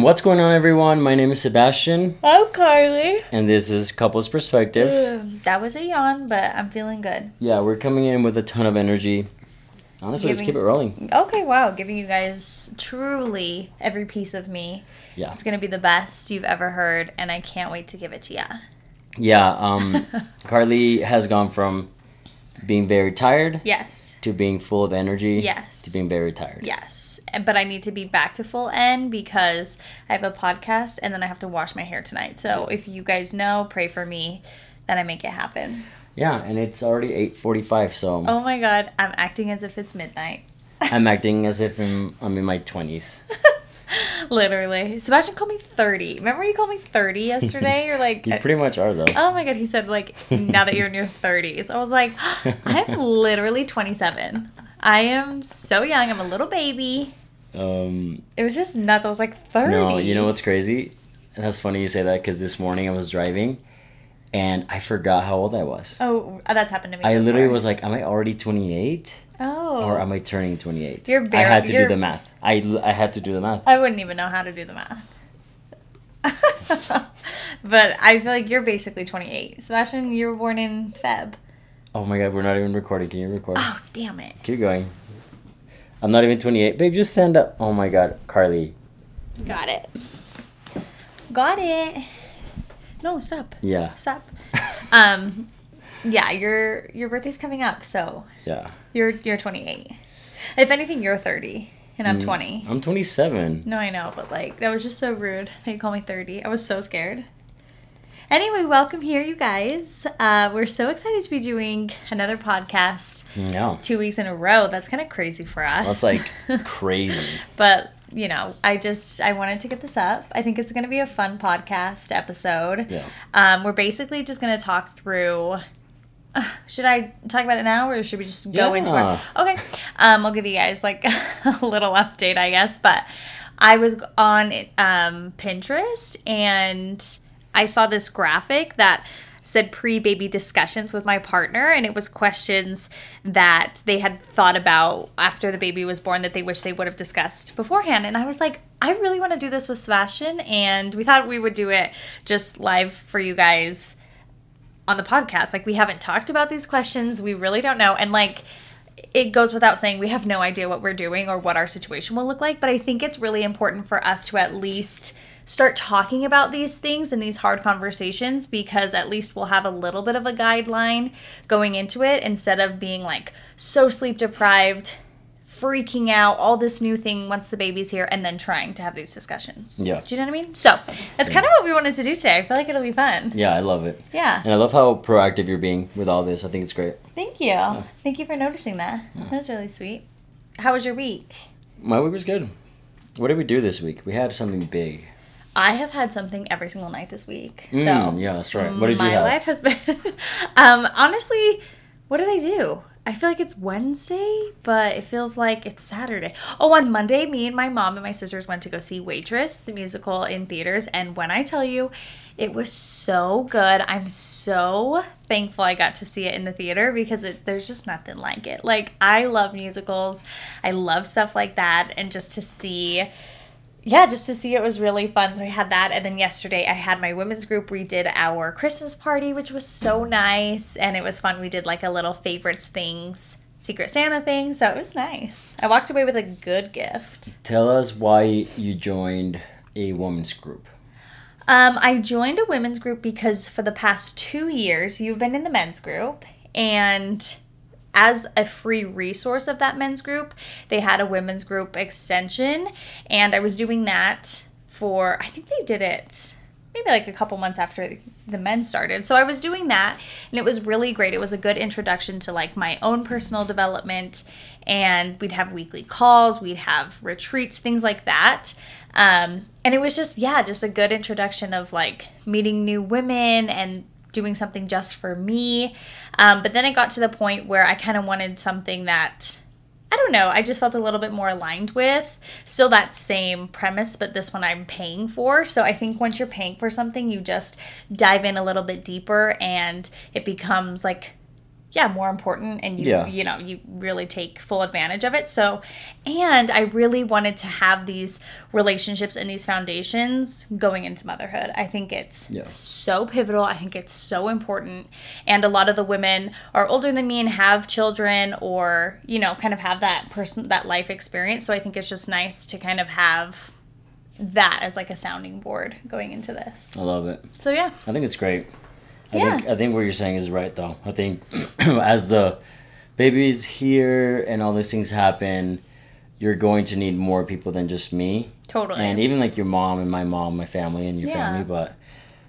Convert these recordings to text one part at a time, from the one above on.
What's going on, everyone? My name is Sebastian, I'm Carly. and this is Couples Perspective. That was a yawn, but I'm feeling good. Yeah, we're coming in with a ton of energy. Honestly, let's keep it rolling. Okay, wow, giving you guys truly every piece of me. Yeah. It's gonna be the best you've ever heard, and I can't wait to give it to ya. Yeah, um, Carly has gone from being very tired Yes, to being full of energy Yes. to being very tired. yes, but I need to be back to full N because I have a podcast, and then I have to wash my hair tonight. So if you guys know, pray for me that I make it happen. Yeah, and it's already 8.45, so Oh my god, I'm acting as if it's midnight. I'm acting as if I'm, I'm in my 20s. Literally. Sebastian called me 30. Remember you called me 30 yesterday? You're like, You pretty much are, though. oh my god, he said, like, now that you're in your 30s. I was like, I'm literally 27. I am so young. I'm a little baby. Um, It was just nuts. I was like, 30. no, you know what's crazy? And that's funny you say that because this morning I was driving and I forgot how old I was. Oh, uh, that's happened to me. I literally was like, am I already 28? Oh. Or am I turning 28? You're I had to you're- do the math. I, I had to do the math. I wouldn't even know how to do the math. but I feel like you're basically 28. Sebastian, you were born in Feb. Oh my god, we're not even recording. Can you record? Oh, damn it. Keep going. I'm not even 28. Babe, just stand up. Oh my god, Carly. Got it. Got it. No, stop. Yeah. Stop. Um, yeah, your your birthday's coming up, so Yeah. you're you're 28. If anything, you're 30, and I'm Mm, 20. I'm 27. No, I know, but like that was just so rude that you called me 30. I was so scared. Anyway, welcome here, you guys. Uh, we're so excited to be doing another podcast Yeah. two weeks in a row. That's kind of crazy for us. That's like crazy. but you know i just i wanted to get this up. I think it's going to be a fun podcast episode. Yeah. um, we're basically just going to talk through uh, should i talk about it now or should we just go into our okay. Um, i'll give you guys like a little update i guess but i was on um, pinterest and i saw this graphic that said pre-baby discussions with my partner and it was questions that they had thought about after the baby was born that they wish they would have discussed beforehand. And i was like i really want to do this with sebastian and we thought we would do it just live for you guys on the podcast. Like we haven't talked about these questions. We really don't know. And like it goes without saying we have no idea what we're doing or what our situation will look like but i think it's really important for us to at least start talking about these things and these hard conversations because at least we'll have a little bit of a guideline going into it instead of being like so sleep deprived freaking out all this new thing once the baby's here and then trying to have these discussions Yeah. do you know what i mean so that's kind of what we wanted to do today i feel like it'll be fun Yeah, I love it. yeah And I love how proactive you're being with all this. I think it's great. Thank you. Thank you for noticing that. That's really sweet. How was your week? My week was good. What did we do this week? We had something big. I have had something every single night this week. Mm, so yeah, that's right. What did you my have? life has been um honestly, what did I do? I feel like it's Wednesday, but it feels like it's Saturday. Oh, on Monday, me and my mom and my sisters went to go see Waitress, the musical in theaters, and when I tell you, it was so good. I'm so thankful I got to see it in the theater because it, there's just nothing like it. Like I love musicals. I love stuff like that and just to see yeah, just to see it was really fun. So I had that. And then yesterday I had my women's group. We did our Christmas party, which was so nice. And it was fun. We did like a little favorites things, Secret Santa thing. So it was nice. I walked away with a good gift. Tell us why you joined a women's group. Um, I joined a women's group because for the past two years, you've been in the men's group. And as a free resource of that men's group, they had a women's group extension. And I was doing that for, I think they did it maybe like a couple months after the men started. So I was doing that and it was really great. It was a good introduction to like my own personal development and we'd have weekly calls, we'd have retreats, things like that. Um, and it was just, yeah, just a good introduction of like meeting new women and doing something just for me. Um, but then it got to the point where I kind of wanted something that I don't know, I just felt a little bit more aligned with. Still that same premise, but this one I'm paying for. So I think once you're paying for something, you just dive in a little bit deeper and it becomes like yeah more important and you Yeah. you know you really take full advantage of it so and i really wanted to have these relationships and these foundations going into motherhood i think it's Yeah. so pivotal i think it's so important and a lot of the women are older than me and have children or you know kind of have that person that life experience so i think it's just nice to kind of have that as like a sounding board going into this I love it. so yeah I think it's great. I Yeah. think I think what you're saying is right though. I think as the baby's here and all these things happen, you're going to need more people than just me. totally And even like your mom and my mom, my family and your Yeah. family, but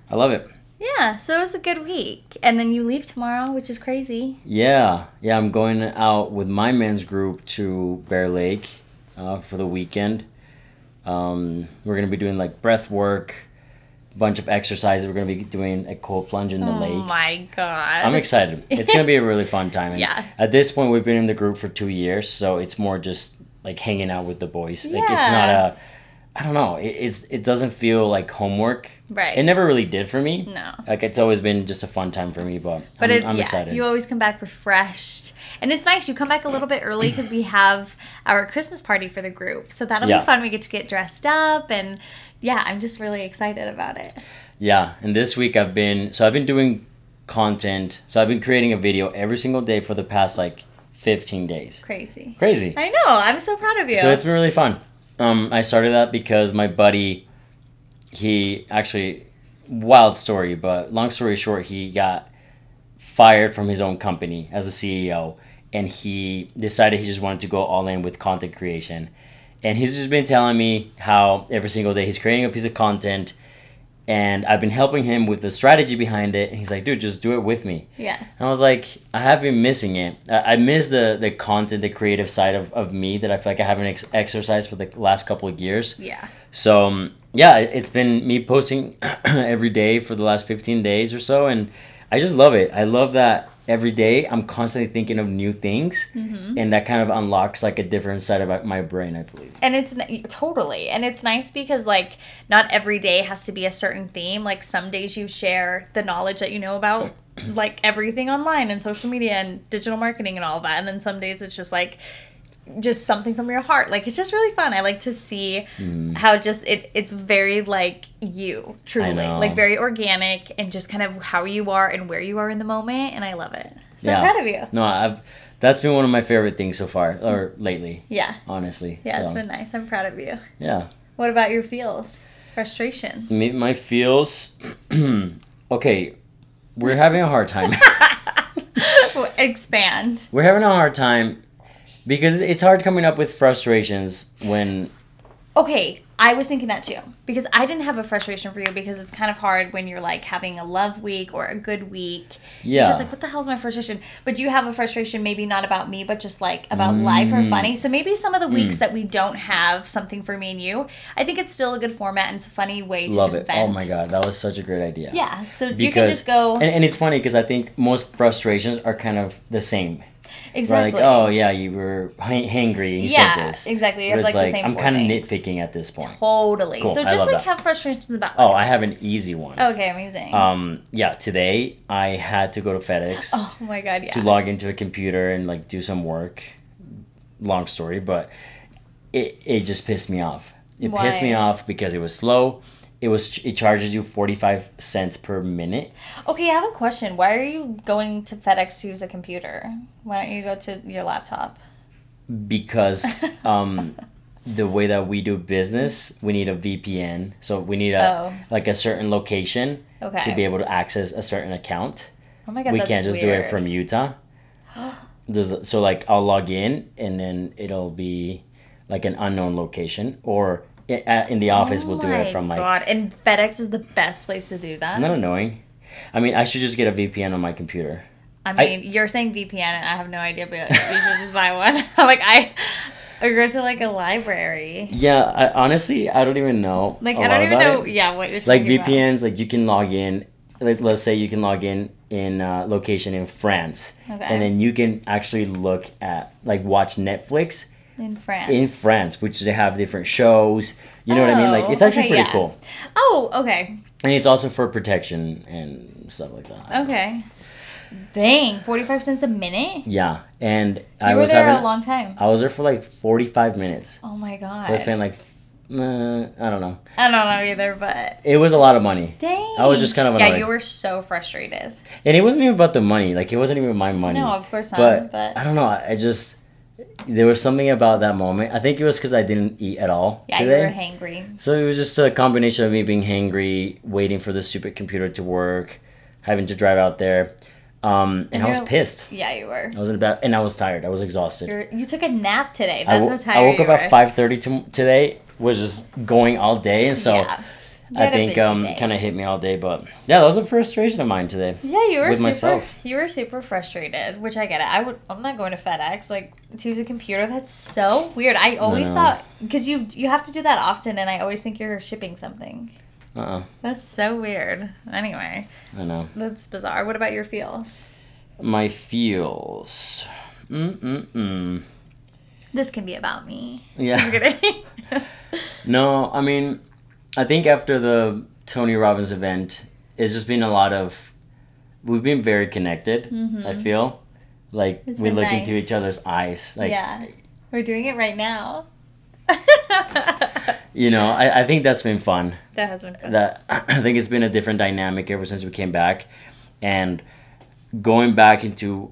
I love it. Yeah, so it was a good week. And then you leave tomorrow, which is crazy. Yeah, yeah, I'm going out with my men's group to Bear Lake uh, for the weekend. Um, we're gonna be doing like breath work, bunch of exercises. We're gonna be doing a cold plunge in the Oh lake. Oh my god. I'm excited. It's gonna be a really fun time. And Yeah. At this point, we've been in the group for two years, so it's more just like hanging out with the boys. Like it's not a. I don't know. It, it's it doesn't feel like homework. Right. It never really did for me. No. Like it's always been just a fun time for me, but, But I'm, it, I'm yeah, excited. you always come back refreshed. And it's nice. You come back a little bit early because we have our Christmas party for the group. So that'll Yeah. be fun. We get to get dressed up. And yeah, I'm just really excited about it. Yeah, and this week I've been so I've been doing content. So I've been creating a video every single day for the past like 15 days. Crazy. Crazy. I know. I'm so proud of you. So it's been really fun. Um, I started that because my buddy, he actually, wild story, but long story short, he got fired from his own company as a CEO, and he decided he just wanted to go all in with content creation. And he's just been telling me how every single day he's creating a piece of content, and I've been helping him with the strategy behind it. And he's like, dude, just do it with me. yeah. And I was like, I have been missing it. I, I miss the the content, the creative side of, of me that I feel like I haven't ex- exercised for the last couple of years. Yeah. So um, yeah, it- it's been me posting every day for the last fifteen days or so, and I just love it. I love that every day I'm constantly thinking of new things, mm-hmm. and that kind of unlocks like a different side of my brain. I believe. and it's totally and it's nice because like not every day has to be a certain theme like some days you share the knowledge that you know about like everything online and social media and digital marketing and all that and then some days it's just like just something from your heart like it's just really fun i like to see mm. how just it it's very like you truly like very organic and just kind of how you are and where you are in the moment and i love it so i'm Yeah. proud of you No, I've that's been one of my favorite things so far, or lately, yeah honestly. yeah it's been nice i'm proud of you yeah. what about your feels frustrations Me, my feels. okay, we're having a hard time. expand. we're having a hard time because it's hard coming up with frustrations when Okay, I was thinking that too because I didn't have a frustration for you because it's kind of hard when you're like having a love week or a good week. Yeah. It's just like what the hell's my frustration? But you have a frustration maybe not about me but just like about life or funny. So maybe some of the weeks Mm. that we don't have something for me and you, I think it's still a good format and it's a funny way to love just it. vent. Oh my god, that was such a great idea. Yeah, so you can just go And, and it's funny because I think most frustrations are kind of the same. Exactly. Like, oh yeah, you were hangry you yeah, said this. exactly. You But have it's like, like, the same I'm kind of nitpicking at this point. Totally. Cool, So just like that. have frustrations about Oh. I have an easy one. Okay, amazing. Um, yeah, today I had to go to FedEx oh my god, yeah. to log into a computer and like do some work. Long story, but it it just pissed me off. It pissed me off because it was slow. It was it charges you forty five cents per minute. Okay, I have a question. Why are you going to FedEx to use a computer? Why don't you go to your laptop? because um, the way that we do business, we need a VPN. So we need a Oh. like a certain location Okay. to be able to access a certain account. Oh my god, we can't just do it from Utah. Does so like I'll log in and then it'll be like an unknown location, or in the office we'll do Oh it from like. God, and FedEx is the best place to do that. Isn't annoying? I mean, I should just get a VPN on my computer. I mean, you're saying VPN, and I have no idea, but you should just buy one. like I, or go to like a library. Yeah, I, honestly, I don't even know. Like I I don't even know. Yeah, what you're like talking about. Like VPNs, like you can log in. Like let's say you can log in in uh, location in France, Okay. and then you can actually look at like watch Netflix in France. in France, which they have different shows. You know what I mean? Like Oh, it's actually okay, pretty yeah. cool, Oh, okay, and it's also for protection and stuff like that. okay. Dang, 45 cents a minute? Yeah, and You I was there having a long time. I was there for like forty five minutes. Oh my god. So I spent like uh, I don't know. I don't know either, but It was a lot of money, dang. I was just kind of Yeah, you were so frustrated. and it wasn't even about the money. Like it wasn't even my money. No, of course not. but, But, I don't know. I just there was something about that moment. I think it was because I didn't eat at all yeah, today. you were hangry. So it was just a combination of me being hangry, waiting for the stupid computer to work, having to drive out there, um, and, And I was pissed. Yeah, you were. I was in a bad, and I was tired. I was exhausted. You're, you took a nap today. I, That's wo- how tired I woke up were. at five thirty to- today. Was just going all day, and so Yeah. I think um kind of hit me all day. But yeah, that was a frustration of mine today. Yeah, you were super. myself. You were super frustrated, which I get it. I would. I'm not going to FedEx like to use a computer. That's so weird. I always know. thought because you you have to do that often, and I always think you're shipping something. Uh, uh That's so weird. Anyway, I know. that's bizarre. What about your feels? My feels. Mm mm mm. This can be about me. Yeah. No, I mean, I think after the Tony Robbins event, it's just been a lot of. We've been very connected. I feel like Mm-hmm. It's we look into each other's eyes. Like yeah, we're doing it right now. you know, I, I think that's been fun. that has been fun. that I think it's been a different dynamic ever since we came back, and going back into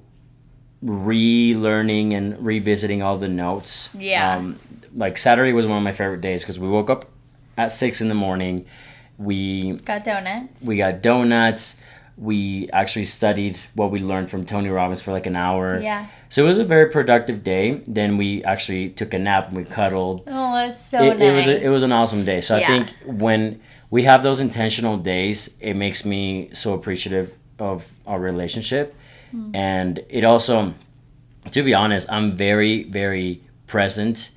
relearning and revisiting all the notes. Yeah. Um, like Saturday was one of my favorite days because we woke up at six in the morning. We Got donuts. we got donuts. We actually studied what we learned from Tony Robbins for like an hour. Yeah. So it was a very productive day. Then we actually took a nap and we cuddled Oh, that's so it, nice. it was a, it was an awesome day. So Yeah. I think when we have those intentional days, it makes me so appreciative of our relationship, Hmm. and it also, to be honest, I'm very very present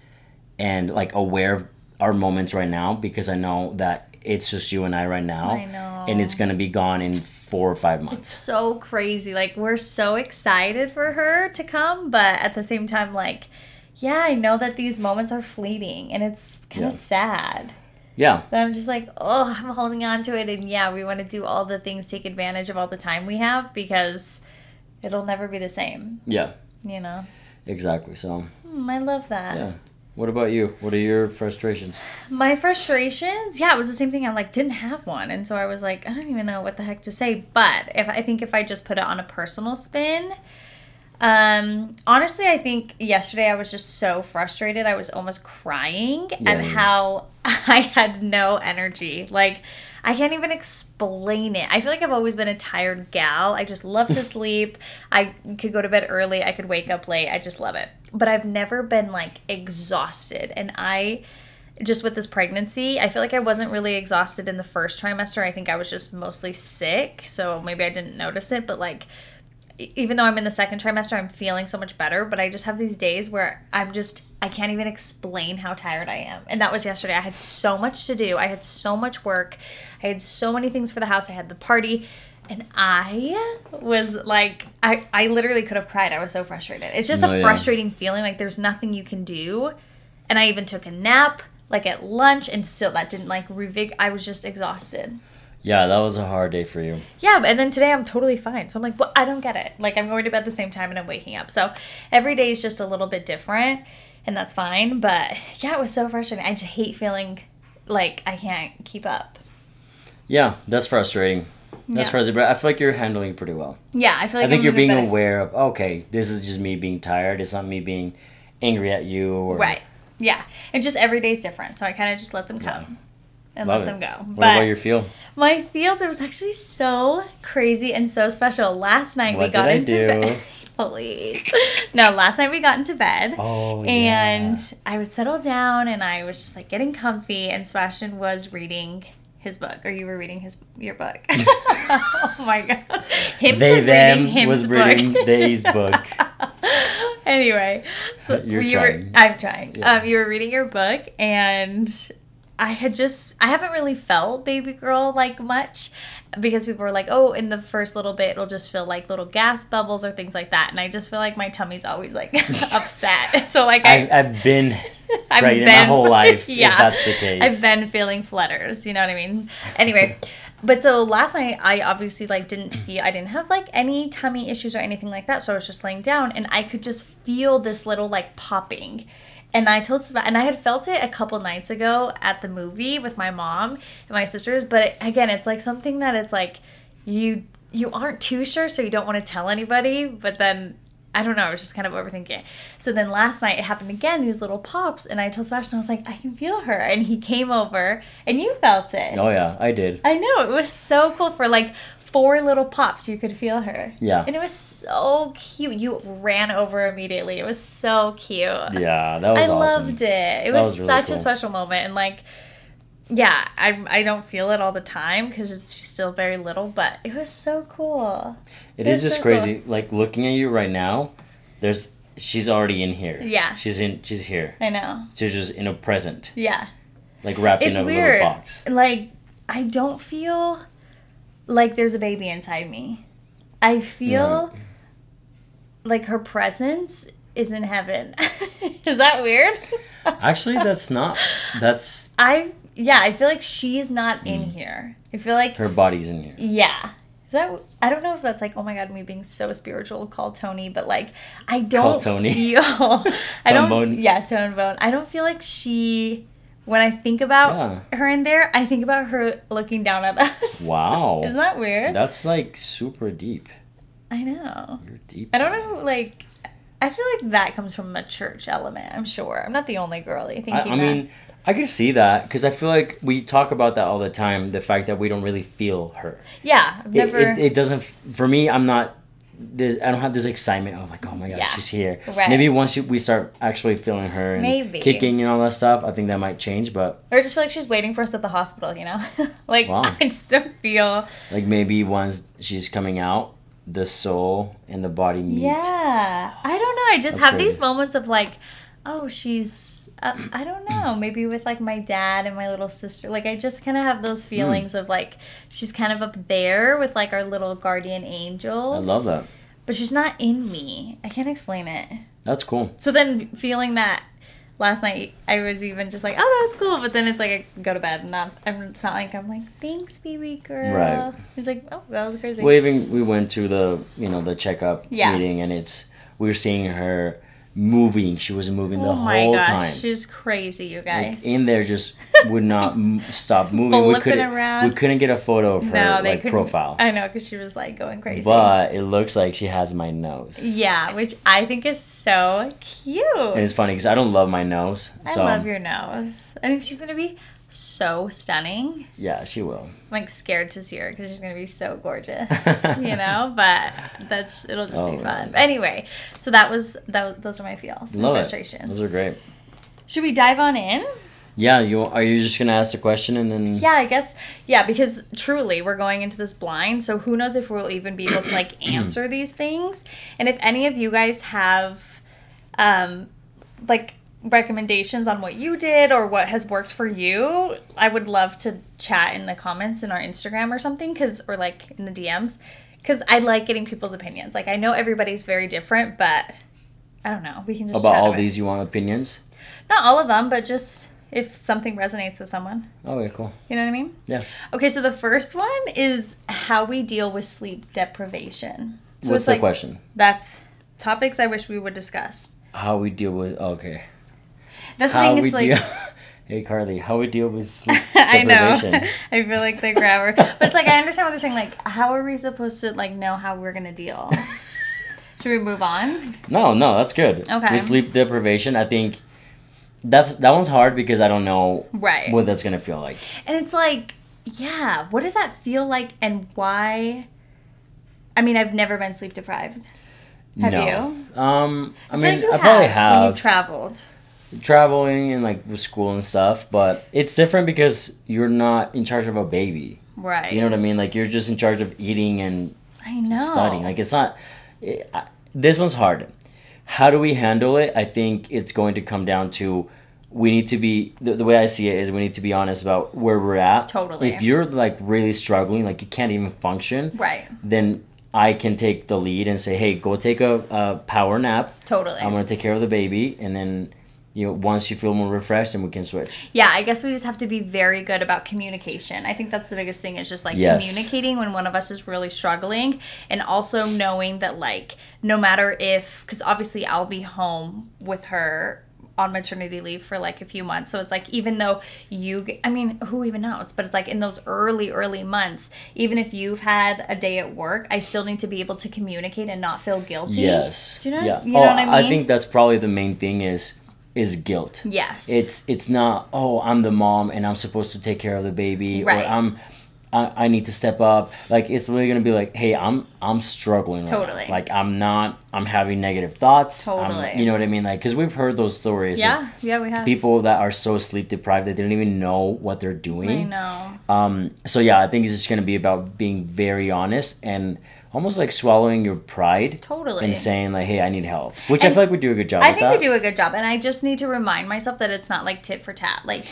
and like aware of our moments right now because I know that it's just you and I right now, I know. and it's gonna be gone in four or five months. It's so crazy. Like we're so excited for her to come, but at the same time, like, yeah, I know that these moments are fleeting, and it's kind Yeah. of sad. yeah, That I'm just like, oh, I'm holding on to it, and yeah, we want to do all the things, take advantage of all the time we have because it'll never be the same. yeah, You know, exactly. So Hmm, I love that. yeah. What about you? What are your frustrations? My frustrations, yeah, it was the same thing. I like didn't have one, and so I was like, I don't even know what the heck to say. But if I think if I just put it on a personal spin, um, honestly, I think yesterday I was just so frustrated. I was almost crying Yeah. at how I had no energy. Like. I can't even explain it. I feel like I've always been a tired gal. I just love to sleep. I could go to bed early. I could wake up late. I just love it. But I've never been like exhausted. And I just with this pregnancy, I feel like I wasn't really exhausted in the first trimester. I think I was just mostly sick. So maybe I didn't notice it, but like even though I'm in the second trimester, I'm feeling so much better, but I just have these days where I'm just I can't even explain how tired I am. And that was yesterday. I had so much to do. I had so much work. I had so many things for the house. I had the party. And I was like, I, I literally could have cried. I was so frustrated. It's just a yeah. frustrating feeling. Like there's nothing you can do. And I even took a nap, like at lunch, and still that didn't like revig. I was just exhausted. Yeah, that was a hard day for you. Yeah, and then today I'm totally fine. So I'm like, well, I don't get it. Like I'm going to bed the same time and I'm waking up. So every day is just a little bit different, and that's fine. But yeah, it was so frustrating. I just hate feeling like I can't keep up. Yeah, that's frustrating. That's Yeah. frustrating, but I feel like you're handling it pretty well. Yeah, I feel like I think I'm you're being better- aware of okay, this is just me being tired. It's not me being angry at you or Right. Yeah, and just every day's different. So I kind of just let them come. And Love let it. them go. What but about your feel? my feels, it was actually so crazy and so special. Last night we got into bed. Please. No, last night we got into bed. Oh, and yeah. I would settle down and I was just like getting comfy and Sebastian was reading his book or you were reading his your book. oh my god. Him They was reading him's was book. reading they's book. anyway, so You're you trying. were I'm trying. Yeah. Um you were reading your book and I had just I haven't really felt baby girl like much because people were like, "Oh, in the first little bit it'll just feel like little gas bubbles or things like that." And I just feel like my tummy's always like upset. So like I I, I've been I've pregnant my whole life. Yeah. if that's the case. I've been feeling flutters, you know what I mean? Anyway, but so last night I obviously like didn't feel I didn't have like any tummy issues or anything like that, so I was just laying down and I could just feel this little like popping. And I told Seb- and I had felt it a couple nights ago at the movie with my mom and my sisters, but again, it's like something that it's like you you aren't too sure so you don't want to tell anybody, but then I don't know, I was just kind of overthinking it. So then last night it happened again, these little pops, and I told Sebastian, I was like, I can feel her. And he came over and you felt it. Oh yeah, I did. I know, it was so cool for like four little pops, you could feel her. Yeah. And it was so cute. You ran over immediately. It was so cute. Yeah, that was I awesome. loved it. It That was, was really such cool. a special moment. And like, yeah, I, I don't feel it all the time because she's still very little, but it was so cool. It It is just so crazy. Like looking at you right now, there's she's already in here. Yeah. She's in. She's here. I know. She's just in a present, Yeah. like wrapped It's in a weird. little box. Like, I don't feel like there's a baby inside me. I feel Right. like her presence is in heaven. is that weird? Actually, that's not. That's I yeah, I feel like she's not in Mm. here. I feel like her body's in here. yeah. Is that I don't know if that's like oh my god me being so spiritual call Tony but like I don't Call Tony. feel I don't bone. yeah tone bone I don't feel like she when I think about Yeah. her in there I think about her looking down at us Wow. isn't that weird That's like super deep. I know You're deep. I don't know like I feel like that comes from a church element I'm sure I'm not the only girly thinking I, I that. I mean, I could see that because I feel like we talk about that all the time. The fact that we don't really feel her. yeah I've It, never it, it doesn't. For me, I'm not. This- I don't have this excitement of like, oh my god, Yeah. she's here. Right. Maybe once you, we start actually feeling her and Maybe. kicking and all that stuff, I think that might change. But or I just feel like she's waiting for us at the hospital you know like Wow. I just don't feel like maybe once she's coming out, the soul and the body meet. Yeah. I don't know. I just That's have these moments of like, oh, she's, uh, I don't know, maybe with like my dad and my little sister. Like, I just kind of have Hmm. those feelings of like, she's kind of up there with like our little guardian angels. I love that. But she's not in me. I can't explain it. That's cool. So then feeling that last night, I was even just like, oh, that was cool. But then it's like, I go to bed and not, I'm, it's not like I'm like, thanks, baby girl. Right. He's like, oh, that was crazy. Well, even we went to the you know the checkup Yeah. meeting, and it's we were seeing her moving. She was moving the oh my whole gosh. time. She's crazy, you like guys. in there just would not m- stop moving. we couldn't around. we couldn't get a photo of her No, they like couldn't. profile. I know because she was like going crazy. But it looks like she has my nose. yeah, which I think is so cute. And it's funny because I don't love my nose. I So love your nose. I think she's gonna be so stunning. yeah, she will. I'm like scared to see her because she's gonna be so gorgeous, you know. But that's it'll just Oh, be fun. right. Anyway, so that was that. Those are my feels and Love it. Those are great. Should we dive on in? Yeah, you are you just gonna ask the question and then Yeah, I guess. Yeah, because truly, we're going into this blind, so who knows if we'll even be able to like answer these things. And if any of you guys have, um, like recommendations on what you did or what has worked for you, I would love to chat in the comments in our Instagram or something, because or like in the DMs, because I like getting people's opinions. Like I know everybody's very different, but I don't know. We can just about all these you want opinions? Not all of them, but just if something resonates with someone. Oh, okay, cool. You know what I mean? Yeah. Okay, so the first one is how we deal with sleep deprivation. So What's the like question? that's topics I wish we would discuss. How we deal with okay. That's the How thing. we It's like deal Hey Carly, how we deal with sleep deprivation? I know. I feel like the grammar, but it's like I understand what they're saying. Like, how are we supposed to like know how we're gonna deal? Should we move on? No, no, that's good. Okay. With sleep deprivation, I think that's that one's hard because I don't know Right. what that's gonna feel like. And it's like, yeah, what does that feel like, and why? I mean, I've never been sleep deprived. Have no. you? Um, I, feel mean, like you I probably have. when you've traveled. Traveling and like with school and stuff, but it's different because you're not in charge of a baby. Right. You know what I mean? Like you're just in charge of eating and I know. studying. Like it's not. It, I, this one's hard. How do we handle it? I think it's going to come down to we need to be the, the way I see it is we need to be honest about where we're at. Totally. If you're like really struggling, like you can't even function, Right. then I can take the lead and say, hey, go take a, a power nap. Totally. I'm gonna take care of the baby, and then you know once you feel more refreshed, then we can switch. Yeah, I guess we just have to be very good about communication. I think that's the biggest thing is just like Yes. communicating when one of us is really struggling and also knowing that like no matter if cuz obviously I'll be home with her on maternity leave for like a few months. So it's like even though you I mean, who even knows, but it's like in those early early months, even if you've had a day at work, I still need to be able to communicate and not feel guilty. Yes. Do you know Yeah. you know oh, what I mean? I think that's probably the main thing is is guilt. yes. It's it's not oh I'm the mom and I'm supposed to take care of the baby Right. or I'm I, I need to step up. Like it's really gonna be like hey I'm I'm struggling right now. Totally. Like I'm not I'm having negative thoughts. I'm- Totally. you know what I mean? Like because we've heard those stories. yeah, yeah, we have. People that are so sleep deprived that they don't even know what they're doing. I know. Um, so yeah, I think it's just gonna be about being very honest and almost like swallowing your pride Totally. and saying like, "Hey, I need help," which I feel like we do a good job. I think that. we do a good job, and I just need to remind myself that it's not like tit for tat. Like,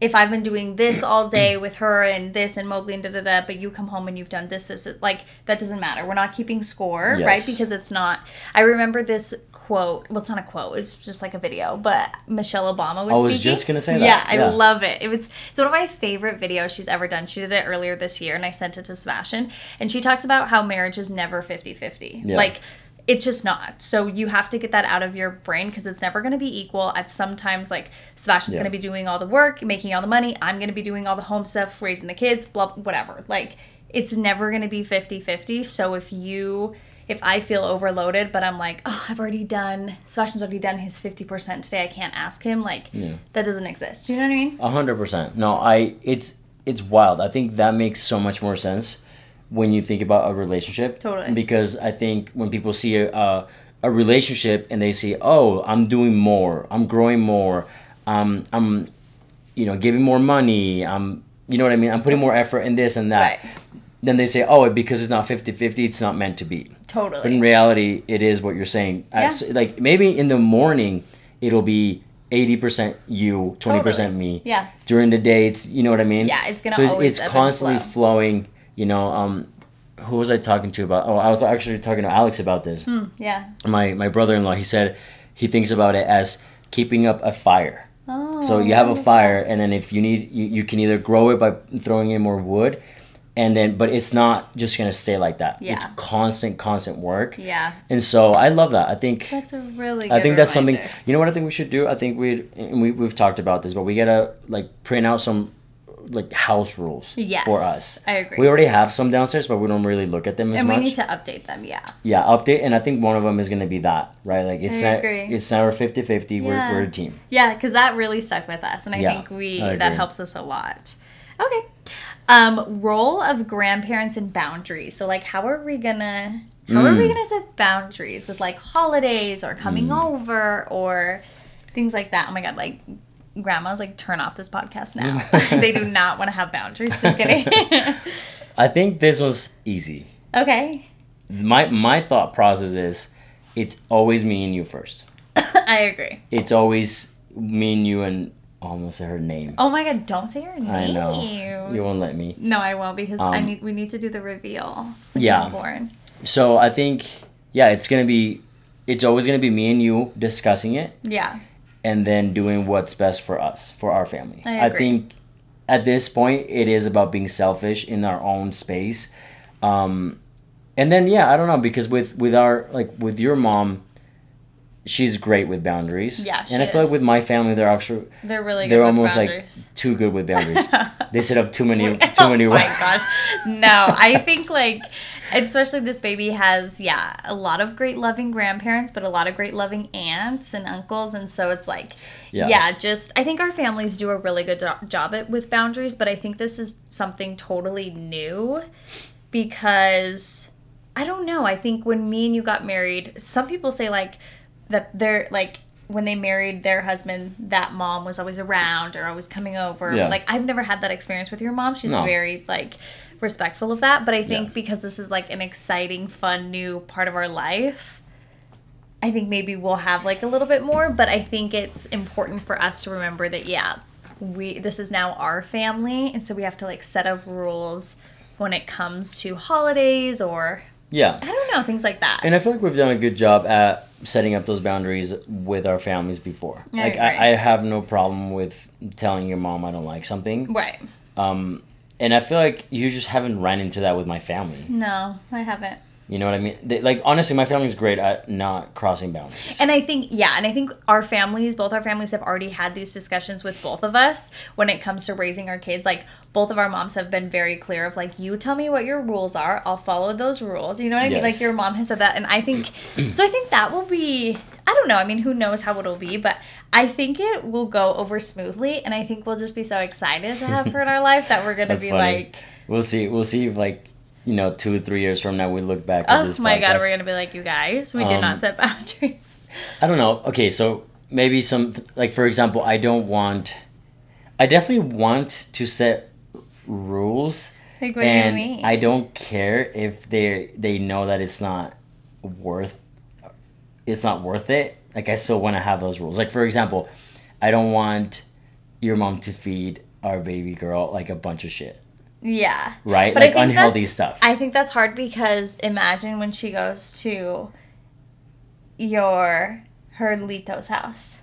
if I've been doing this all day with her and this and Mowgli and da da da, but you come home and you've done this, this, it- like that doesn't matter. We're not keeping score, right? Because it's not. I remember this quote. Well, it's not a quote. It's just like a video. But Michelle Obama was. I was speaking. just gonna say that, Yeah, I love it. It was. It's one of my favorite videos she's ever done. She did it earlier this year, and I sent it to Sebastian. And she talks about how marriage is never 50-50. Yeah. Like it's just not. So you have to get that out of your brain because it's never going to be equal. At sometimes, like Sebastian's Yeah. going to be doing all the work, making all the money. I'm going to be doing all the home stuff, raising the kids, blah, whatever. Like it's never going to be 50 50. So if you, if I feel overloaded, but I'm like, oh, I've already done, Sebastian's already done his 50% today, I can't ask him, like that doesn't exist. You know what I mean? A hundred percent. No, I it's it's wild. I think that makes so much more sense when you think about a relationship. Totally. Because I think when people see a a, a relationship and they see, oh, I'm doing more, I'm growing more, um, I'm, you know, giving more money, I'm, you know what I mean, I'm putting more effort in this and that. Right. Then they say, oh, because it's not 50-50, it's not meant to be. Totally. But in reality, it is what you're saying. As- like maybe in the morning, it'll be eighty percent you, twenty percent Totally. me. Yeah. During the day, it's you know what I mean. Yeah, it's gonna so it's- always it's constantly flow. flowing. You know, um, who was I talking to about? Oh, I was actually talking to Alex about this. Yeah. My my brother-in-law. He said he thinks about it as keeping up a fire. Oh. So you have a fire, and then if you need, you, you can either grow it by throwing in more wood, and then but it's not just gonna stay like that. Yeah. It's constant, constant work. Yeah. And so I love that. I think That's a really good I think that's something. You know what I think we should do? I think we'd and we we've talked about this, but we gotta like print out some like house rules Yes. for us. I agree. We already have some downstairs, but we don't really look at them as and much. we need to update them, yeah. yeah, update, and I think one of them is gonna be that, right? Like it's I not agree. it's never 50-50. We're we're a team. Yeah, because that really stuck with us, and I Yeah, think we I that helps us a lot. Okay, um, role of grandparents and boundaries. So, like, how are we gonna how are Mm. we gonna set boundaries with like holidays or coming Mm. over or things like that? Oh my god, like. Grandmas like turn off this podcast now. they do not want to have boundaries. Just kidding. I think this was easy. okay, My my thought process is, it's always me and you first. I agree. It's always me and you and oh, almost her name. Oh my god, don't say her name. I know you won't let me. No, I won't because I Um, need we need to do the reveal. Yeah. So I think yeah, it's gonna be, it's always gonna be me and you discussing it, Yeah. And then doing what's best for us, for our family. I agree. think at this point it is about being selfish in our own space. Um, and then yeah, I don't know because with with our like with your mom, she's great with boundaries. Yeah, and I feel like with my family, they're actually They're really good they're almost like too good with boundaries. they set up too many too many. oh my gosh. No, I think like especially this baby has yeah, a lot of great loving grandparents, but a lot of great loving aunts and uncles and so it's like Yeah. yeah, just I think our families do a really good do- job at with boundaries, but I think this is something totally new because I don't know. I think when me and you got married, some people say like that they're like when they married their husband, that mom was always around or always coming over. Yeah. Like I've never had that experience with your mom. She's No. very like respectful of that. But I think Yeah. because this is like an exciting, fun, new part of our life, I think maybe we'll have like a little bit more, but I think it's important for us to remember that yeah, we this is now our family, and so we have to like set up rules when it comes to holidays or Yeah. I don't know things like that. And I feel like we've done a good job at setting up those boundaries with our families before. I like agree. I, I have no problem with telling your mom I don't like something. right? Um, and I feel like you just haven't ran into that with my family. No, I haven't. You know what I mean? They, like honestly, my family's great at not crossing boundaries. And I think, yeah, and I think our families, both our families have already had these discussions with both of us when it comes to raising our kids. Like, both of our moms have been very clear of, like, you tell me what your rules are, I'll follow those rules. You know what I mean? Like, your mom has said that. And I think, so I think that will be, I don't know. I mean, who knows how it'll be, but I think it will go over smoothly. And I think we'll just be so excited to have her in our life that we're going to be funny. like, We'll see. We'll see if like you know two or three years from now we look back. at oh my God, podcast. we're going to be like, you guys, we did Um, not set boundaries. I don't know. Okay, so maybe some like for example, I don't want. I definitely want to set rules, Like, what do and you mean? I don't care if they they know that it's not worth. It's not worth it. Like I still want to have those rules. Like for example, I don't want your mom to feed our baby girl like a bunch of shit, Yeah. right? But I like unhealthy stuff. I think that's hard because imagine when she goes to your her Lito's house.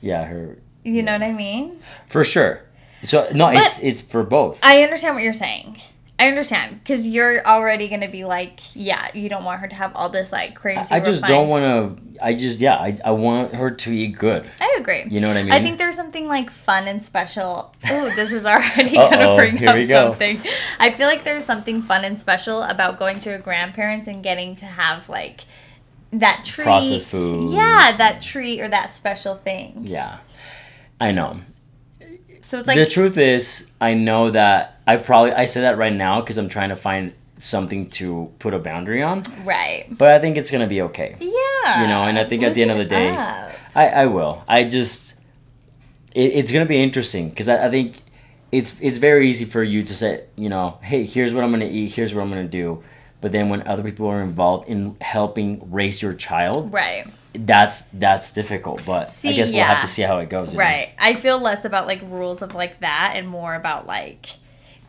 yeah, her You know what I mean? for sure. So no, But- it's it's for both. I understand what you're saying. I understand because you're already gonna be like, yeah, you don't want her to have all this like crazy. I just don't want to. I just yeah. I, I want her to eat good. I agree. You know what I mean? I think there's something like fun and special. Oh, this is already gonna bring here up we go. something. I feel like there's something fun and special about going to a grandparents and getting to have like that treat. Processed foods. Yeah, that treat or that special thing. Yeah, I know. So it's like the truth is, I know that I probably I say that right now because I'm trying to find something to put a boundary on. right. But I think it's gonna be okay. Yeah. You know, and I think at the end of the day, up. I I will. I just it, it's gonna be interesting because I, I think it's it's very easy for you to say you know hey here's what I'm gonna eat here's what I'm gonna do. But then when other people are involved in helping raise your child, Right. that's that's difficult. But I See, guess we'll have to see how it goes. you know? Right. I feel less about like rules of like that and more about like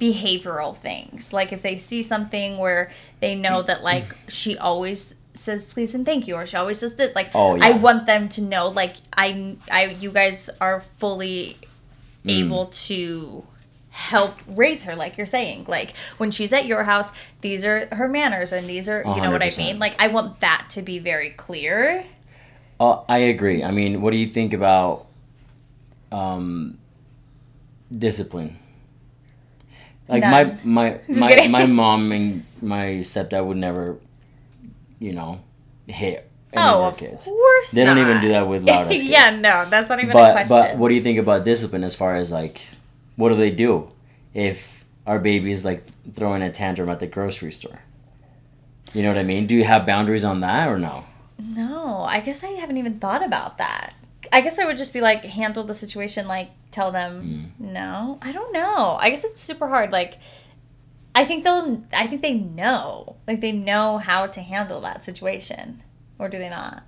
behavioral things. Like if they see something where they know that like she always says please and thank you or she always does this like Oh, yeah. I want them to know like I I you guys are fully Mm. able to help raise her like you're saying like when she's at your house these are her manners and these are you know what i mean like i want that to be very clear Uh, I agree. I mean, what do you think about um, discipline? Like None. my my my, kidding. my mom and my stepdad would never, you know, hit any oh of of their kids. course They don't even do that with loud kids. yeah, no, that's not even a But question. but what do you think about discipline as far as like, what do they do if our baby is like throwing a tantrum at the grocery store? You know what I mean? Do you have boundaries on that or no? no, I guess I haven't even thought about that. I guess I would just be like handle the situation, like tell them Hmm. no. I don't know. I guess it's super hard. Like, I think they'll. I think they know. Like they know how to handle that situation, or do they not?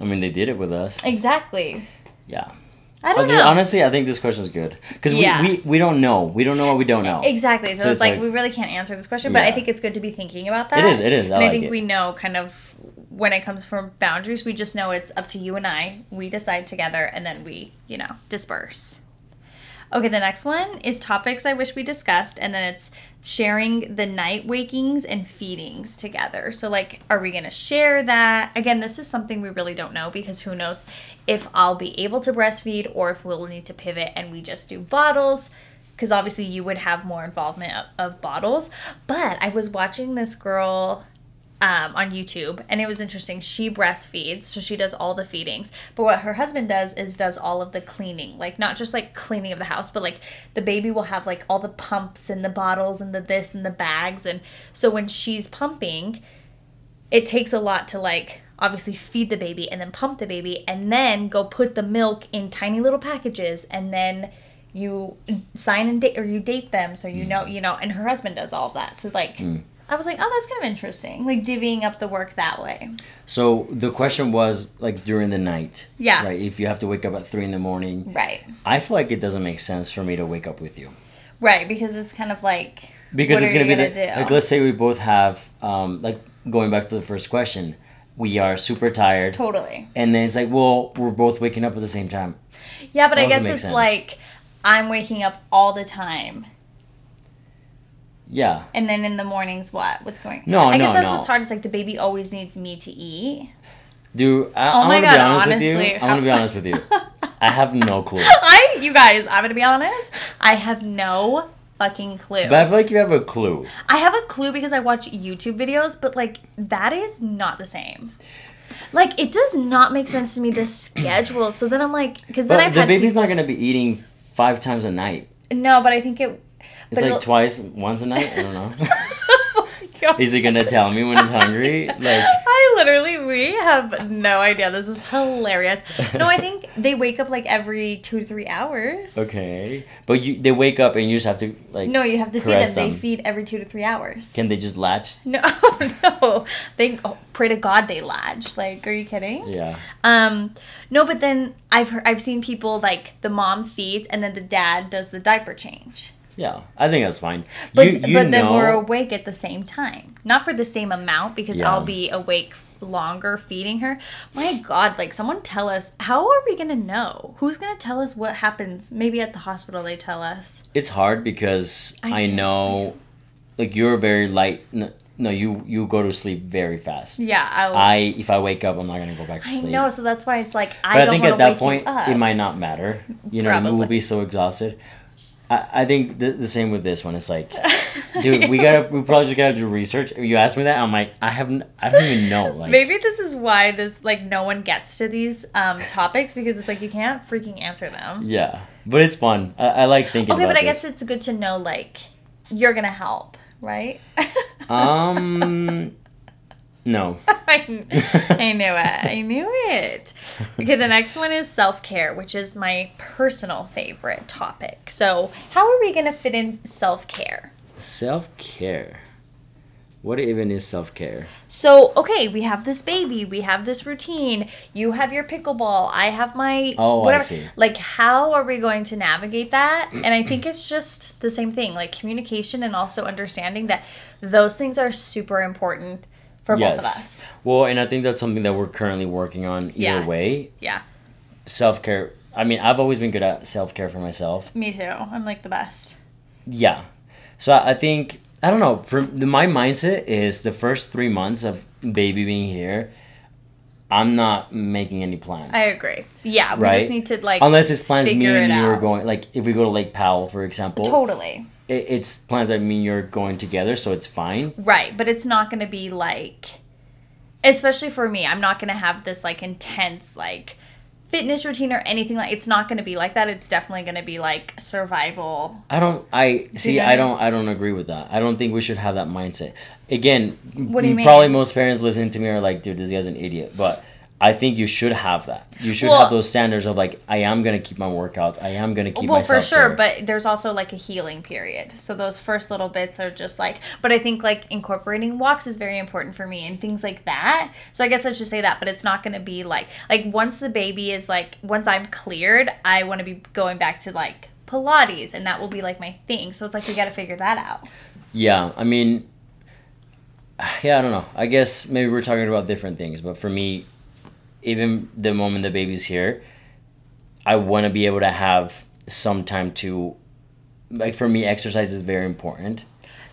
I mean, they did it with us. Exactly. Yeah. I don't Okay, know. Honestly, I think this question is good because Yeah. we, we, we don't know. We don't know what we don't know. Exactly. So, So it's, like, like- we really can't answer this question, but I think it's good to be thinking about that. It is, it is. I and I think it. we know kind of when it comes from boundaries, we just know it's up to you and I. We decide together and then we, you know, disperse. Okay, the next one is topics I wish we discussed, and then it's sharing the night wakings and feedings together. So, like, are we gonna share that? Again, this is something we really don't know because who knows if I'll be able to breastfeed or if we'll need to pivot and we just do bottles. Because obviously, you would have more involvement of, of bottles. But I was watching this girl um, on YouTube, and it was interesting. She breastfeeds, so she does all the feedings. But what her husband does is does all of the cleaning, like not just like cleaning of the house, but like the baby will have like all the pumps and the bottles and the this and the bags, and so when she's pumping, it takes a lot to like obviously feed the baby and then pump the baby and then go put the milk in tiny little packages and then you sign and date or you date them so you know you know and her husband does all of that so like I was like, oh, that's kind of interesting. Like divvying up the work that way. So the question was like during the night. Yeah. Right. If you have to wake up at three in the morning, Right. I feel like it doesn't make sense for me to wake up with you Right, because it's kind of like because it's gonna be gonna the, like let's say we both have um like going back to the first question, we are super tired, totally. and then it's like well we're both waking up at the same time. Yeah, but I That doesn't guess it's sense. like I'm waking up all the time. Yeah. And then in the mornings, what? What's going? On? No, I guess that's no. what's hard. It's like the baby always needs me to eat. Do I, Oh I'm my gonna be God, honest with honestly, you. I'm gonna be honest with you. I have no clue. I, you guys, I'm gonna be honest. I have no fucking clue. But I feel like you have a clue. I have a clue because I watch YouTube videos, but like that is not the same. Like it does not make sense to me this schedule. So then I'm like, because then I've the baby's people- not gonna be eating five times a night. no, but I think it. It's But like twice, once a night. I don't know. God. Is he gonna tell me when he's hungry? Like, I literally, we have no idea. This is hilarious. No, I think they wake up like every two to three hours. okay, but you they wake up and you just have to like. No, you have to feed Caress them. They feed every two to three hours. Can they just latch? No, no. They oh, pray to God they latch. Like, are you kidding? Yeah. Um, no, but then I've heard, I've seen people like the mom feeds and then the dad does the diaper change. Yeah, I think that's fine. But you, you but then know, we're awake at the same time, not for the same amount because Yeah. I'll be awake longer feeding her. My God, like someone tell us how are we gonna know? Who's gonna tell us what happens? Maybe at the hospital they tell us. it's hard because I I, know, like you're very light. No, no, you you go to sleep very fast. Yeah, I'll, I if I wake up, I'm not gonna go back to sleep. I know. So that's why it's like I But I, think at that point, it might not matter. You know, we will be so exhausted. I, I think the, the same with this one. It's like, dude, we gotta, we probably just gotta do research. You asked me that, I'm like, I haven't, I don't even know. Like, Maybe this is why this like no one gets to these um topics because it's like you can't freaking answer them. yeah, but it's fun. I, I like thinking. Okay, but I this. guess it's good to know like you're gonna help, right? Um, no. I, I knew it. I knew it. Okay, the next one is self care, which is my personal favorite topic. So, how are we gonna fit in self care? Self care. What even is self care? So, okay, we have this baby, we have this routine. You have your pickleball, I have my Oh, I see. Like, how are we going to navigate that? And I think it's just the same thing, like communication and also understanding that those things are super important for both of us. Well, and I think that's something that we're currently working on either Yeah. way. Yeah, Self care. I mean, I've always been good at self care for myself. me too. I'm like the best. Yeah. So I think I don't know. For the, my mindset is the first three months of baby being here, I'm not making any plans. I agree. Yeah, we Right? just need to like Unless it's plans me and you are going. Like if we go to Lake Powell, for example, totally it, it's plans that mean you're going together, so it's fine. right, but it's not going to be like, especially for me, I'm not going to have this like intense like fitness routine or anything like. It's not going to be like that. It's definitely going to be like survival. I don't. I see. what I I don't. I don't agree with that. I don't think we should have that mindset. Again, What do you probably mean? most parents listening to me are like, "Dude, this guy's an idiot." But I think you should have that. You should Well- have those standards of like, I am gonna keep my workouts. I am gonna keep well, myself for sure, there. but there's also like a healing period. So those first little bits are just like, but I think like incorporating walks is very important for me and things like that. So I guess I should say that, but it's not going to be like like once the baby is like once I'm cleared, I want to be going back to like Pilates, and that will be like my thing. So it's like we got to figure that out. Yeah, I mean, yeah, I don't know. I guess maybe we're talking about different things, but for me, even the moment the baby's here, I want to be able to have some time to, like, for me, exercise is very important.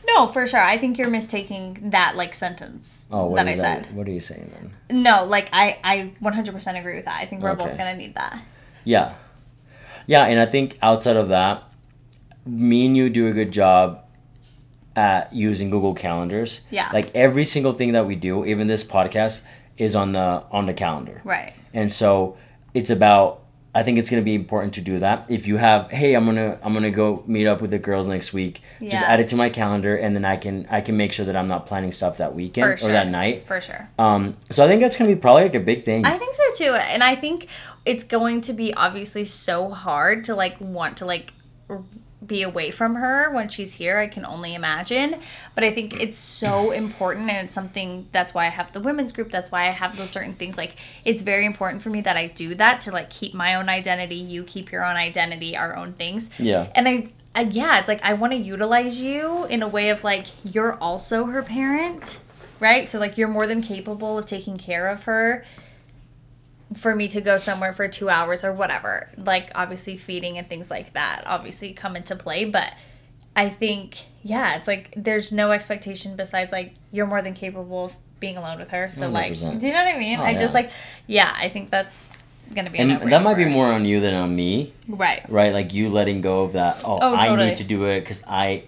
No, for sure. I think you're mistaking that like sentence Oh, what that I is said. What are you saying then? No, like I I 100% agree with that. I think we're both gonna need that. Yeah, yeah, and I think outside of that, me and you do a good job at using Google calendars. Yeah. like every single thing that we do, even this podcast, is on the on the calendar. Right. and so it's about i think it's going to be important to do that if you have hey i'm going to i'm going to go meet up with the girls next week Yeah. just add it to my calendar and then i can i can make sure that i'm not planning stuff that weekend For or that night For sure. um so i think that's going to be probably like a big thing I think so too. And I think it's going to be obviously so hard to like want to like be away from her when she's here. I can only imagine. But I think it's so important and it's something that's why I have the women's group. That's why I have those certain things. Like it's very important for me that I do that to like keep my own identity, you keep your own identity, our own things. Yeah. And I uh, yeah, it's like I want to utilize you in a way of like you're also her parent, right? So like you're more than capable of taking care of her for me to go somewhere for 2 hours or whatever. Like obviously feeding and things like that obviously come into play, but I think yeah, it's like there's no expectation besides like you're more than capable of being alone with her. So like, 100%. do you know what I mean? Oh, I just like yeah, I think that's going to be And that might be more on you than on me, right. right? Like you letting go of that. Oh, Oh, I totally. need to do it because I.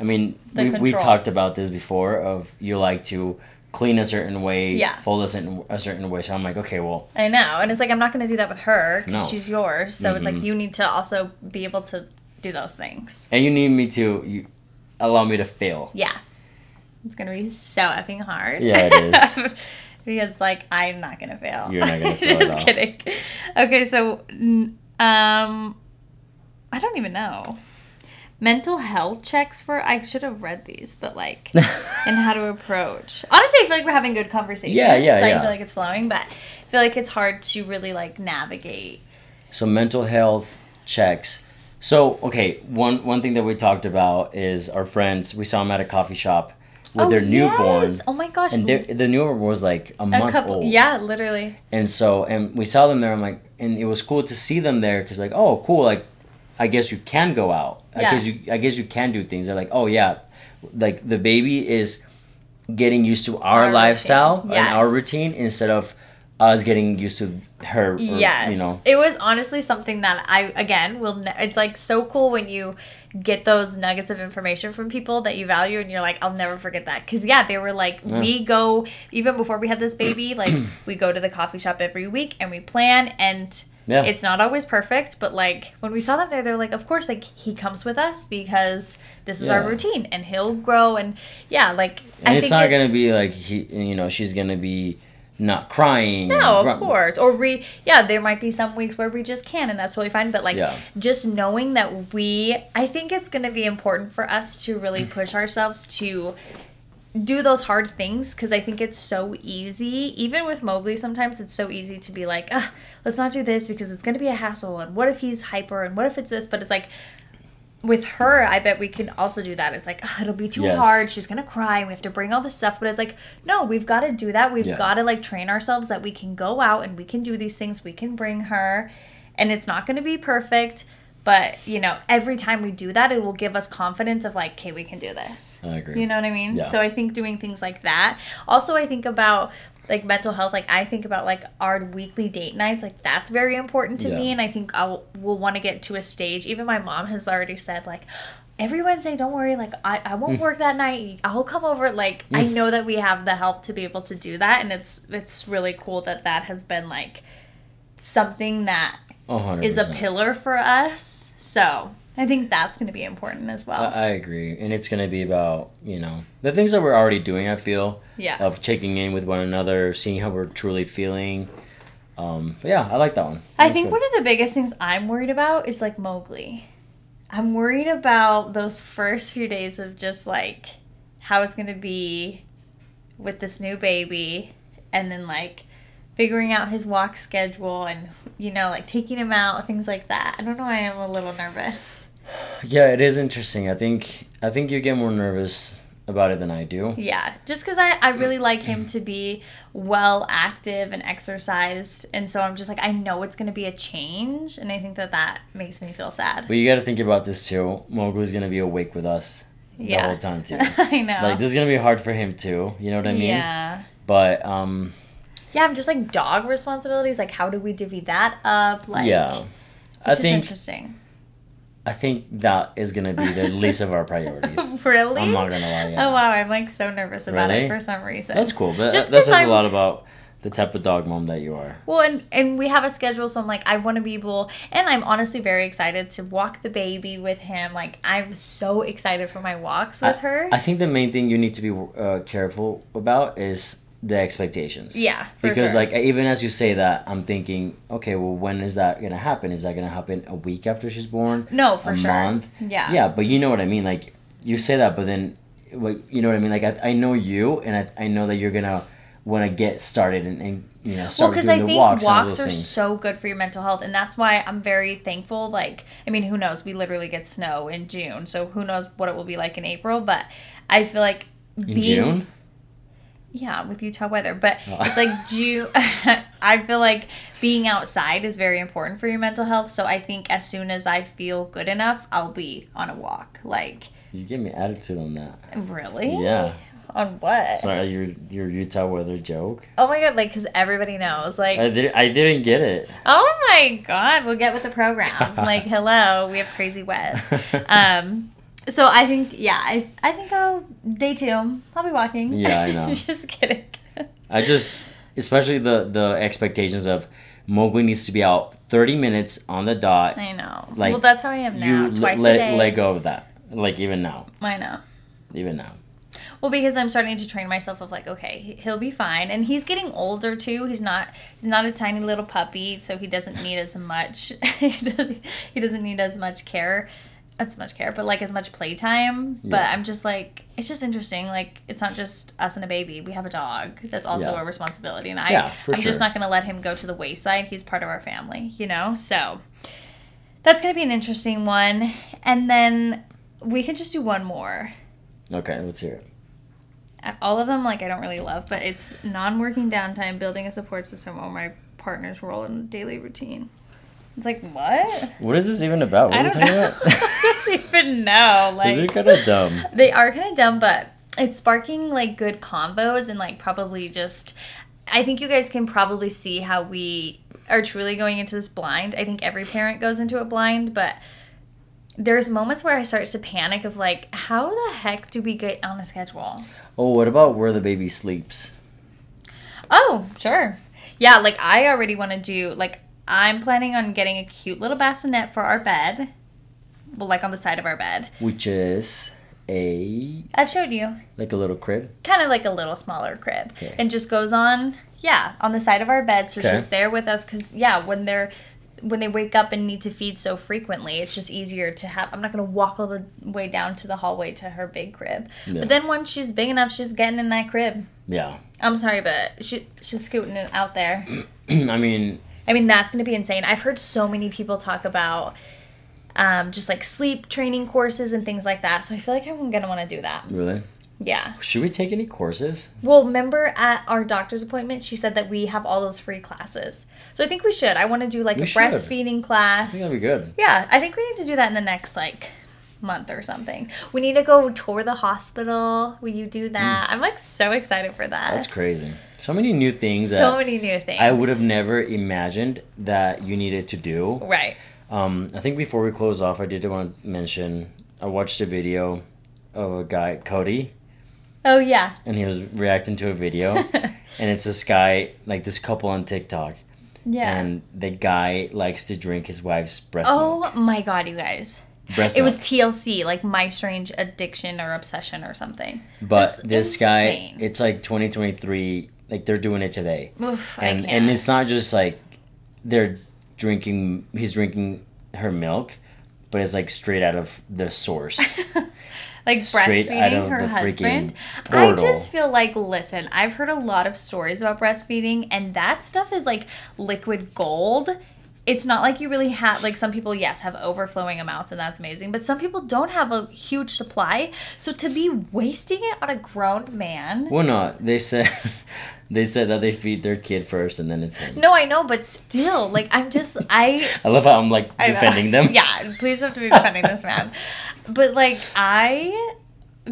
I mean, The we we talked about this before. Of you like to clean a certain way, Yeah. fold a certain a certain way. So I'm like, okay, well, I know, and it's like I'm not going to do that with her because No. she's yours. So it's like Mhm. you need to also be able to do those things. and you need me to you allow me to fail. Yeah, it's gonna be so effing hard. Yeah, it is. because like I'm not gonna fail. You're not gonna fail at Just kidding. Okay, so um, I don't even know. Mental health checks for I should have read these, but like and how to approach. Honestly, I feel like we're having good conversations. Yeah, yeah, Like, I feel like it's flowing, but I feel like it's hard to really like navigate. So mental health checks. So okay, one one thing that we talked about is our friends. We saw them at a coffee shop with oh, their newborn, Oh, yes! Oh my gosh. and the newborn was like a a month couple, old. yeah, literally. And so, and we saw them there. I'm like, and it was cool to see them there because like, oh, cool. Like, I guess you can go out. I Yeah. guess you, I guess you can do things. They're like, oh yeah, like the baby is getting used to our, Our lifestyle routine. and our routine instead of us getting used to her. or, Yes. you know. It was honestly something that I again will. Ne- it's like so cool when you get those nuggets of information from people that you value, and you're like, I'll never forget that. Because yeah, they were like, Yeah. we go even before we had this baby, like we go to the coffee shop every week and we plan and. Yeah. It's not always perfect, but like when we saw them there, they're like, of course, like he comes with us because this is our routine and he'll grow and yeah, like And it's not gonna be like he, you know, she's gonna be not crying. No, of course. Or we, yeah, there might be some weeks where we just can, and that's totally fine. But like, Yeah. just knowing that we, I think it's going to be important for us to really push ourselves to do those hard things because I think it's so easy. Even with Mowgli, sometimes it's so easy to be like, ah, let's not do this because it's going to be a hassle. And what if he's hyper? And what if it's this? But it's like, with her, I bet we can also do that. It's like, it'll be too Yes. hard. She's going to cry and we have to bring all this stuff. But it's like, no, we've got to do that. We've Yeah. got to like train ourselves that we can go out and we can do these things. We can bring her. And it's not going to be perfect. But, you know, every time we do that, it will give us confidence of like, okay, we can do this. I agree. You know what I mean? Yeah. So I think doing things like that. Also, I think about like mental health. Like I think about like our weekly date nights. Like that's very important to me. And I think I will want to get to a stage. Even my mom has already said like. Every Wednesday, don't worry. Like I, I won't hmm. work that night. I'll come over. Like I hmm. know that we have the help to be able to do that, and it's it's really cool that that has been like something that A hundred is a pillar for us. So I think that's going to be important as well. I, agree, and it's gonna be about you know the things that we're already doing. I feel yeah. of checking in with one another, seeing how we're truly feeling. Um, but yeah, I like that one. I think good. one of the biggest things I'm worried about is like Mowgli. I'm worried about those first few days of just like how it's going to be with this new baby and then like figuring out his walk schedule and you know like taking him out things like that. I don't know I am a little nervous. Yeah, it is interesting. I think I think you get more nervous about it than I do. Yeah, just because I, I really like him to be well active and exercised. And so I'm just like, I know it's going to be a change. And I think that that makes me feel sad. But you got to think about this too. Mowgli's gonna be awake with us yeah. the whole time too. I know. like this is gonna be hard for him too. You know what I mean? Yeah. But um, Yeah, I'm just like dog responsibilities. Like, how do we divvy that up? Like, yeah, I think interesting. I think that is gonna be the least of our priorities. really? I'm not gonna lie. Yeah. Oh wow, I'm like so nervous about Really? it for some reason. That's cool, but Just that, says I'm- a lot about the type of dog mom that you are. Well, and and we have a schedule, so I'm like, I want to be able, and I'm honestly very excited to walk the baby with him. Like, I'm so excited for my walks with I, her. I think the main thing you need to be uh, careful about is the expectations. Yeah, because sure. like even as you say that, I'm thinking, okay, well, when is that gonna happen? Is that gonna happen a week after she's born? No, for a sure. month? Yeah. Yeah, but you know what I mean. Like you say that, but then, like you know what I mean. Like I, I know you, and I, I know that you're gonna want to get started and, and you know well start because doing i the think walks, walks, and all those are things. so good for your mental health and that's why i'm very thankful like i mean who knows we literally get snow in june so who knows what it will be like in april but i feel like in being June. Yeah with utah weather but Oh. it's like june i feel like being outside is very important for your mental health so i think as soon as i feel good enough i'll be on a walk like You give me attitude on that. really Yeah. on what Sorry, your your Utah weather joke. oh my god like because everybody knows like I did. I didn't get it. Oh my god, we'll get with the program. like, hello, we have crazy wet. Um, so I think, yeah, I, I think I'll day two. I'll be walking. Yeah, I know. Just kidding. I just, especially the the expectations of Mowgli needs to be out thirty minutes on the dot. I know. Like, well, that's how I am now. you Twice let a day. let go of that. Like even now, I know. even now. Well, because I'm starting to train myself of like, okay, he'll be fine, and he's getting older too. He's not he's not a tiny little puppy, so he doesn't need as much. he doesn't he doesn't need as much care, as much care, but like as much playtime. But I'm just like, it's just interesting. Like it's not just us and a baby. We have a dog that's also Yeah. a responsibility, and I, yeah, I'm just not gonna let him go to the wayside. He's part of our family, you know. So that's gonna be an interesting one, and then we can just do one more Okay, let's hear it. all of them like I don't really love, but it's non-working downtime, building a support system, or my partner's role in daily routine. It's like what? What is this even about? What I are don't talking know. about? I don't even know. These are Like kind of dumb. they are kind of dumb, but it's sparking like good combos and like probably just. I think you guys can probably see how we are truly going into this blind. I think every parent goes into it blind, but there's moments where I start to panic of like, how the heck do we get on a schedule? Oh, what about where the baby sleeps? Oh, sure. Yeah, like I already want to do like I'm planning on getting a cute little bassinet for our bed. Well, like on the side of our bed. Which is a I've showed you. like a little crib. Kind of like a little smaller crib. Okay. And just goes on, yeah, on the side of our bed so Okay. she's there with us cuz yeah, when they're when they wake up and need to feed so frequently, it's just easier to have. I'm not gonna walk all the way down to the hallway to her big crib. Yeah. But then once she's big enough, she's getting in that crib. Yeah. I'm sorry, but she she's scooting it out there. I mean, I mean, that's going to be insane. I've heard so many people talk about um, just like sleep training courses and things like that. So I feel like I'm going to want to do that. really. Yeah. Should we take any courses? Well, remember at our doctor's appointment, she said that we have all those free classes. So I think we should. I want to do like We a should. breastfeeding I class. think that'd be good. Yeah, I think we need to do that in the next like month or something. We need to go tour the hospital. Will you do that? I'm like so excited for that. Mm. That's crazy. So many new things that so many new things. I would have never imagined that you needed to do. Right. Um, I think before we close off, I did want to mention I watched a video of a guy, Cody, Oh yeah. and he was reacting to a video, and it's this guy, like this couple on TikTok, yeah. and the guy likes to drink his wife's breast milk. Oh my god, you guys. Breast It was. TLC, like my strange addiction or obsession or something. but That's this insane. guy, it's like 2023, like they're doing it today. Oof, and and it's not just like they're drinking he's drinking her milk but it's like straight out of the source like straight out breastfeeding of her the husband. I just feel like listen, I've heard a lot of stories about breastfeeding and that stuff is like liquid gold. It's not like you really have like some people yes have overflowing amounts and that's amazing, but some people don't have a huge supply. So to be wasting it on a grown man well no they said they said that they feed their kid first and then it's him No, I know, but still, like I'm just I i love how i'm like defending them Yeah, please have to be defending this man. But like I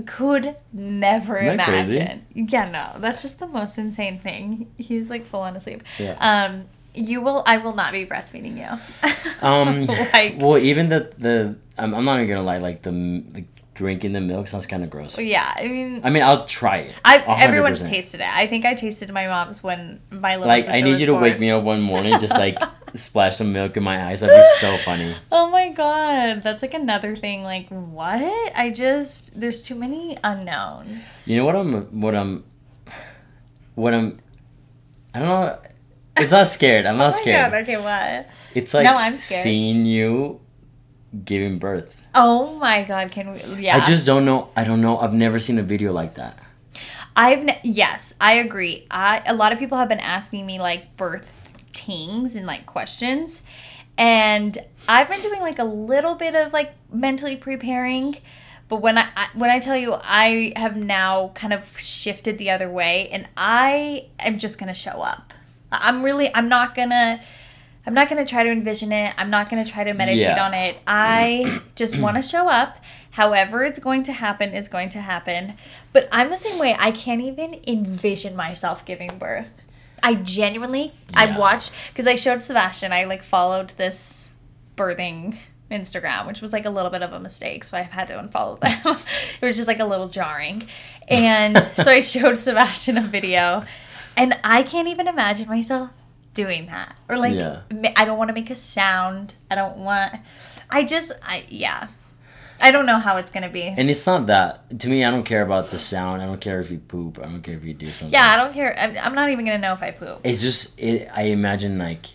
could never Isn't that crazy? imagine. Yeah, no, that's just the most insane thing. He's like full on asleep. Yeah. Um, you will. I will not be breastfeeding you. um like well even the the I'm, I'm not even gonna lie like the, like drinking the milk sounds kind of gross yeah, I mean. i mean i'll try it I, 100%. everyone's tasted it. I think I tasted my mom's when my little sister. like i need you to wake me up one morning just like splash some milk in my eyes that'd be so funny Oh my god, that's like another thing. Like what? I just there's too many unknowns. You know what I'm what I'm what I'm. I don't know. It's not scared. I'm oh not Oh my scared. God, okay, what? It's like No, I'm scared. seeing you giving birth. Oh my god, can we? Yeah. I just don't know. I don't know. I've never seen a video like that. I've ne- yes, I agree. I a lot of people have been asking me like birth tings and like questions, and I've been doing like a little bit of like mentally preparing. But when I, I when I tell you I have now kind of shifted the other way, and I am just gonna show up. I'm really I'm not gonna I'm not gonna try to envision it. I'm not gonna try to meditate Yeah. on it. I just want to show up. However, it's going to happen is going to happen. But I'm the same way. I can't even envision myself giving birth. I genuinely, I watched because I showed Sebastian. I like followed this birthing Instagram, which was like a little bit of a mistake, so I've had to unfollow them. it was just like a little jarring, and so I showed Sebastian a video, and I can't even imagine myself doing that or like Yeah. I don't want to make a sound. I don't want. I just I yeah. I don't know how it's gonna be. And it's not that. To me, I don't care about the sound. I don't care if you poop. I don't care if you do something. yeah, I don't care. I'm, I'm not even gonna know if I poop. It's just. It, I imagine like,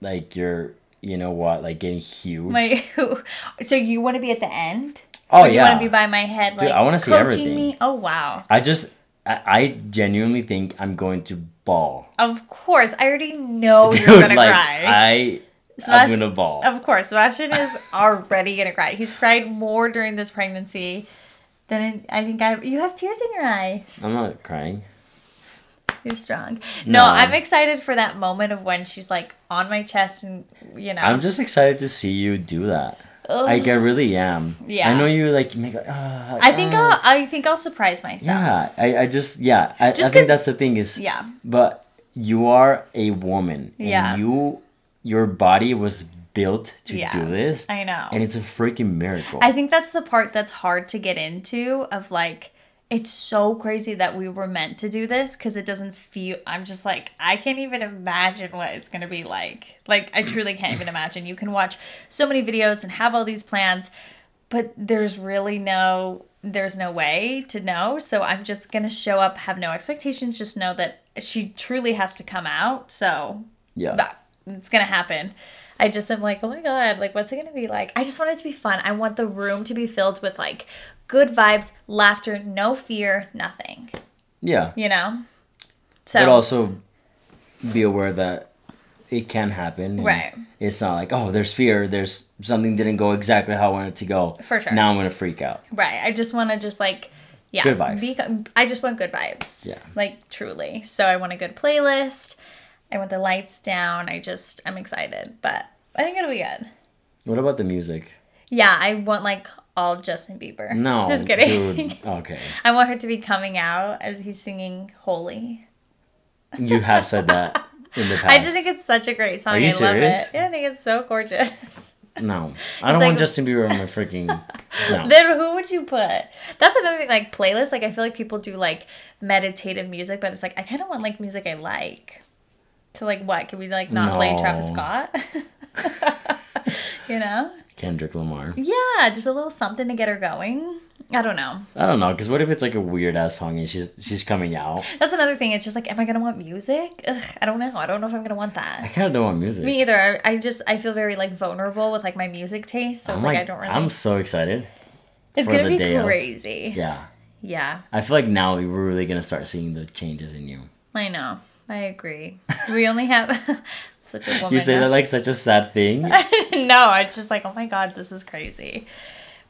like you're. You know what? Like getting huge. So you want to be at the end? oh or do you want to be by my head, like I wanna see coaching everything. me? Oh wow! I just. I, I genuinely think I'm going to ball. Of course, I already know you're gonna like, cry. I. Sebastian- I'm gonna ball. Of course, Sebastian is already gonna cry. He's cried more during this pregnancy than in, I think I. You have tears in your eyes. I'm not crying. You're strong. No, No. I'm excited for that moment of when she's like on my chest and you know. I'm just excited to see you do that. Ugh. Like I really am. Yeah. I know you like make like. Uh, I think uh, I'll. I think I'll surprise myself. Yeah. I, I just yeah. I, Just I think that's the thing is. Yeah. But you are a woman. And Yeah. You, your body was built to Yeah. do this. I know. And it's a freaking miracle. I think that's the part that's hard to get into of like it's so crazy that we were meant to do this because it doesn't feel I'm just like I can't even imagine what it's going to be like. Like I truly can't even imagine. You can watch so many videos and have all these plans but there's really no there's no way to know. So I'm just going to show up, have no expectations, just know that she truly has to come out. So yeah. it's gonna happen. I just am like, oh my god, like what's it gonna be like? I just want it to be fun. I want the room to be filled with like good vibes, laughter, no fear, nothing. Yeah. You know? So But also be aware that it can happen. Right. It's not like, oh, there's fear. There's something didn't go exactly how I wanted it to go. For sure. Now I'm going to freak out. right. I just wanna just like yeah. Good vibes. Be, I just want good vibes. Yeah. Like truly. So I want a good playlist. I want the lights down. I just I'm excited. But I think it'll be good. What about the music? Yeah, I want like all Justin Bieber. No. Just kidding. Dude. Okay. I want her to be coming out as he's singing Holy. You have said that in the past. I just think it's such a great song. Are you I serious? love it. Yeah, I think it's so gorgeous. No. I don't like- want Justin Bieber on my freaking. No. then who would you put? That's another thing, like playlist. Like I feel like people do like meditative music, but it's like I kind of want like music I like. So like what? Can we like not play Travis Scott? you know? Kendrick Lamar. Yeah, just a little something to get her going. I don't know. I don't know, because what if it's like a weird ass song and she's she's coming out? That's another thing. It's just like, am I gonna want music? Ugh, I don't know. I don't know if I'm gonna want that. I kind of don't want music. Me either. I, I just I feel very like vulnerable with like my music taste. So I'm it's like, I don't really. I'm so excited. it's for gonna the be day of. crazy. Yeah. Yeah, I feel like now we're really gonna start seeing the changes in you. I know. I agree. We only have such a woman. You say that like such a sad thing. no, it's just like oh my god, this is crazy.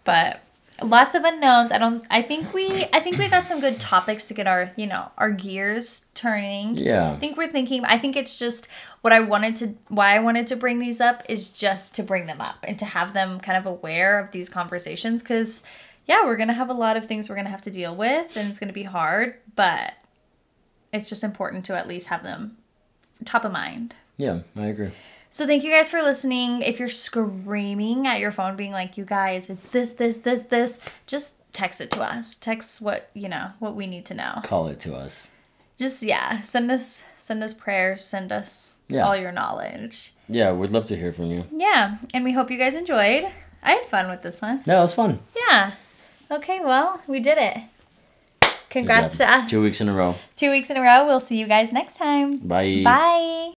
But lots of unknowns. I don't. I think we. I think we got some good topics to get our you know our gears turning. Yeah. I think we're thinking. I think it's just what I wanted to. Why I wanted to bring these up is just to bring them up and to have them kind of aware of these conversations because. Yeah, we're gonna have a lot of things we're gonna have to deal with, and it's gonna be hard. But it's just important to at least have them top of mind. Yeah, I agree. So thank you guys for listening. If you're screaming at your phone, being like, "You guys, it's this, this, this, this," just text it to us. Text what you know, what we need to know. Call it to us. Just yeah, send us, send us prayers, send us Yeah. all your knowledge. Yeah, we'd love to hear from you. Yeah, and we hope you guys enjoyed. I had fun with this one. Yeah, it was fun. Yeah. Okay, well, we did it. Congrats to us. Two weeks in a row. Two weeks in a row. We'll see you guys next time. Bye. Bye.